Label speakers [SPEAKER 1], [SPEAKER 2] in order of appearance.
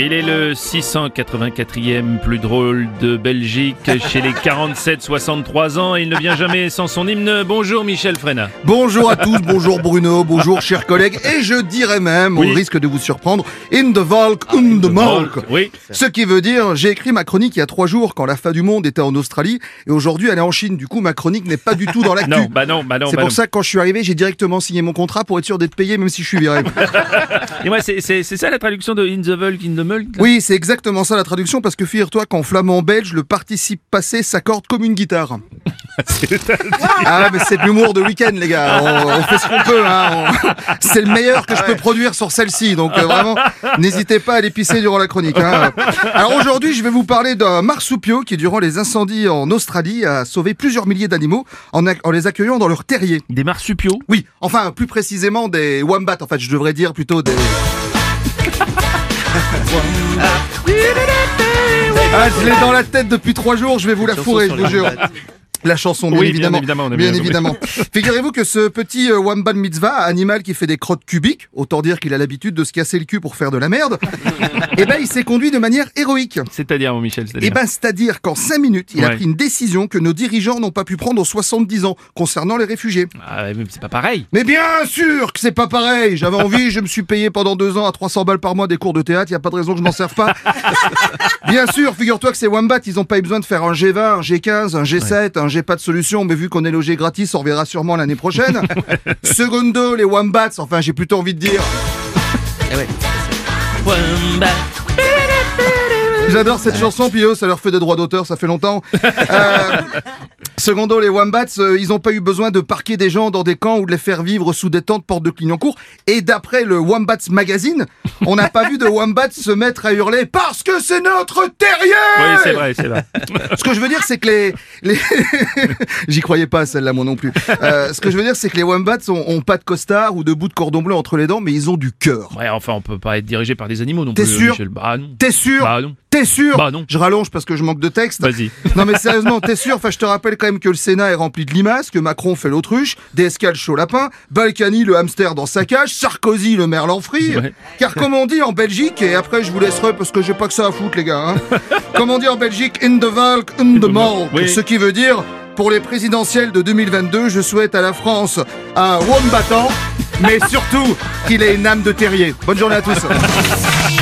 [SPEAKER 1] Il est le 684e plus drôle de Belgique chez les 47-63 ans il ne vient jamais sans son hymne. Bonjour Michel Frena.
[SPEAKER 2] Bonjour à tous, bonjour Bruno, bonjour chers collègues, et je dirais même,
[SPEAKER 1] Oui.
[SPEAKER 2] au risque de vous surprendre, in the Volk, in the Molk.
[SPEAKER 1] Oui.
[SPEAKER 2] Ce qui veut dire, j'ai écrit ma chronique il y a trois jours quand la fin du monde était en Australie, et aujourd'hui elle est en Chine. Du coup, ma chronique n'est pas du tout dans l'actu.
[SPEAKER 1] Non, bah non, bah non,
[SPEAKER 2] C'est
[SPEAKER 1] bah
[SPEAKER 2] pour
[SPEAKER 1] non.
[SPEAKER 2] ça que quand je suis arrivé, j'ai directement signé mon contrat pour être sûr d'être payé même si je suis viré.
[SPEAKER 1] Et moi, c'est ça la traduction de In the Volk, in the
[SPEAKER 2] Oui, c'est exactement ça la traduction parce que figure-toi qu'en flamand belge, le participe passé s'accorde comme une guitare. Ah mais c'est de l'humour de week-end les gars, on, on fait ce qu'on peut. Hein. On- C'est le meilleur que je peux produire sur celle-ci, donc euh, vraiment n'hésitez pas à l'épicer durant la chronique. hein. Alors aujourd'hui je vais vous parler d'un marsupio qui durant les incendies en Australie a sauvé plusieurs milliers d'animaux en les accueillant dans leur terrier.
[SPEAKER 1] Des marsupiaux?
[SPEAKER 2] Oui, enfin plus précisément des wombats en fait, je devrais dire plutôt des... Ah, je l'ai dans la tête depuis trois jours, je vais vous la fourrer, je vous jure. La chanson, bien
[SPEAKER 1] Oui, bien
[SPEAKER 2] évidemment. bien
[SPEAKER 1] bien
[SPEAKER 2] évidemment. Figurez-vous que ce petit euh, Wamban Mitzvah, animal qui fait des crottes cubiques, autant dire qu'il a l'habitude de se casser le cul pour faire de la merde, eh ben, il s'est conduit de manière héroïque.
[SPEAKER 1] C'est-à-dire, mon Michel,
[SPEAKER 2] Eh
[SPEAKER 1] c'est-à-dire
[SPEAKER 2] ben, c'est-à-dire qu'en cinq minutes, il a
[SPEAKER 1] Ouais.
[SPEAKER 2] pris une décision que nos dirigeants n'ont pas pu prendre aux 70 ans concernant les réfugiés.
[SPEAKER 1] Ah, mais c'est pas pareil.
[SPEAKER 2] Mais bien sûr que c'est pas pareil. J'avais envie, je me suis payé pendant deux ans à 300 balles par mois des cours de théâtre. Y a pas de raison que je m'en serve pas. bien sûr, figure-toi que ces Wombat, ils ont pas eu besoin de faire un G20, un G15, un G7, un G pas de solution. Mais vu qu'on est logé gratis, on reverra sûrement l'année prochaine. Secondo, les Wombats, enfin, j'ai plutôt envie de dire. J'adore cette chanson, puis eux, ça leur fait des droits d'auteur, ça fait longtemps. Euh, secondo, les Wombats, euh, ils ont pas eu besoin de parquer des gens dans des camps ou de les faire vivre sous des tentes porte de Clignancourt. Et d'après le Wombats Magazine, on n'a pas vu de Wombats se mettre à hurler parce que c'est notre terrier
[SPEAKER 1] Oui, c'est vrai, c'est vrai.
[SPEAKER 2] ce que je veux dire, c'est que les, les... j'y croyais pas celle-là moi non plus. Euh, ce que je veux dire, c'est que les Wombats ont, ont pas de costard ou de bout de cordon bleu entre les dents, mais ils ont du cœur.
[SPEAKER 1] Ouais, enfin, on peut pas être dirigé par des animaux non
[SPEAKER 2] T'es
[SPEAKER 1] plus,
[SPEAKER 2] sûr
[SPEAKER 1] Michel. Bah non.
[SPEAKER 2] T'es sûr
[SPEAKER 1] Bah non.
[SPEAKER 2] T'es sûr
[SPEAKER 1] Bah non.
[SPEAKER 2] Je rallonge parce que je manque de texte.
[SPEAKER 1] Vas-y.
[SPEAKER 2] Non mais sérieusement, t'es sûr Enfin, je te rappelle quand même que le Sénat est rempli de limaces, que Macron fait l'autruche, Descal chaud lapin, Balkany le hamster dans sa cage, Sarkozy le merlan frit.
[SPEAKER 1] Ouais.
[SPEAKER 2] Car comme on dit en Belgique, et après je vous laisserai parce que j'ai pas que ça à foutre les gars, hein. comme on dit en Belgique, in the Valk, in the mall.
[SPEAKER 1] Oui.
[SPEAKER 2] Ce qui veut dire, pour les présidentielles de 2022, je souhaite à la France un wombatant, mais surtout qu'il ait une âme de terrier. Bonne journée à tous.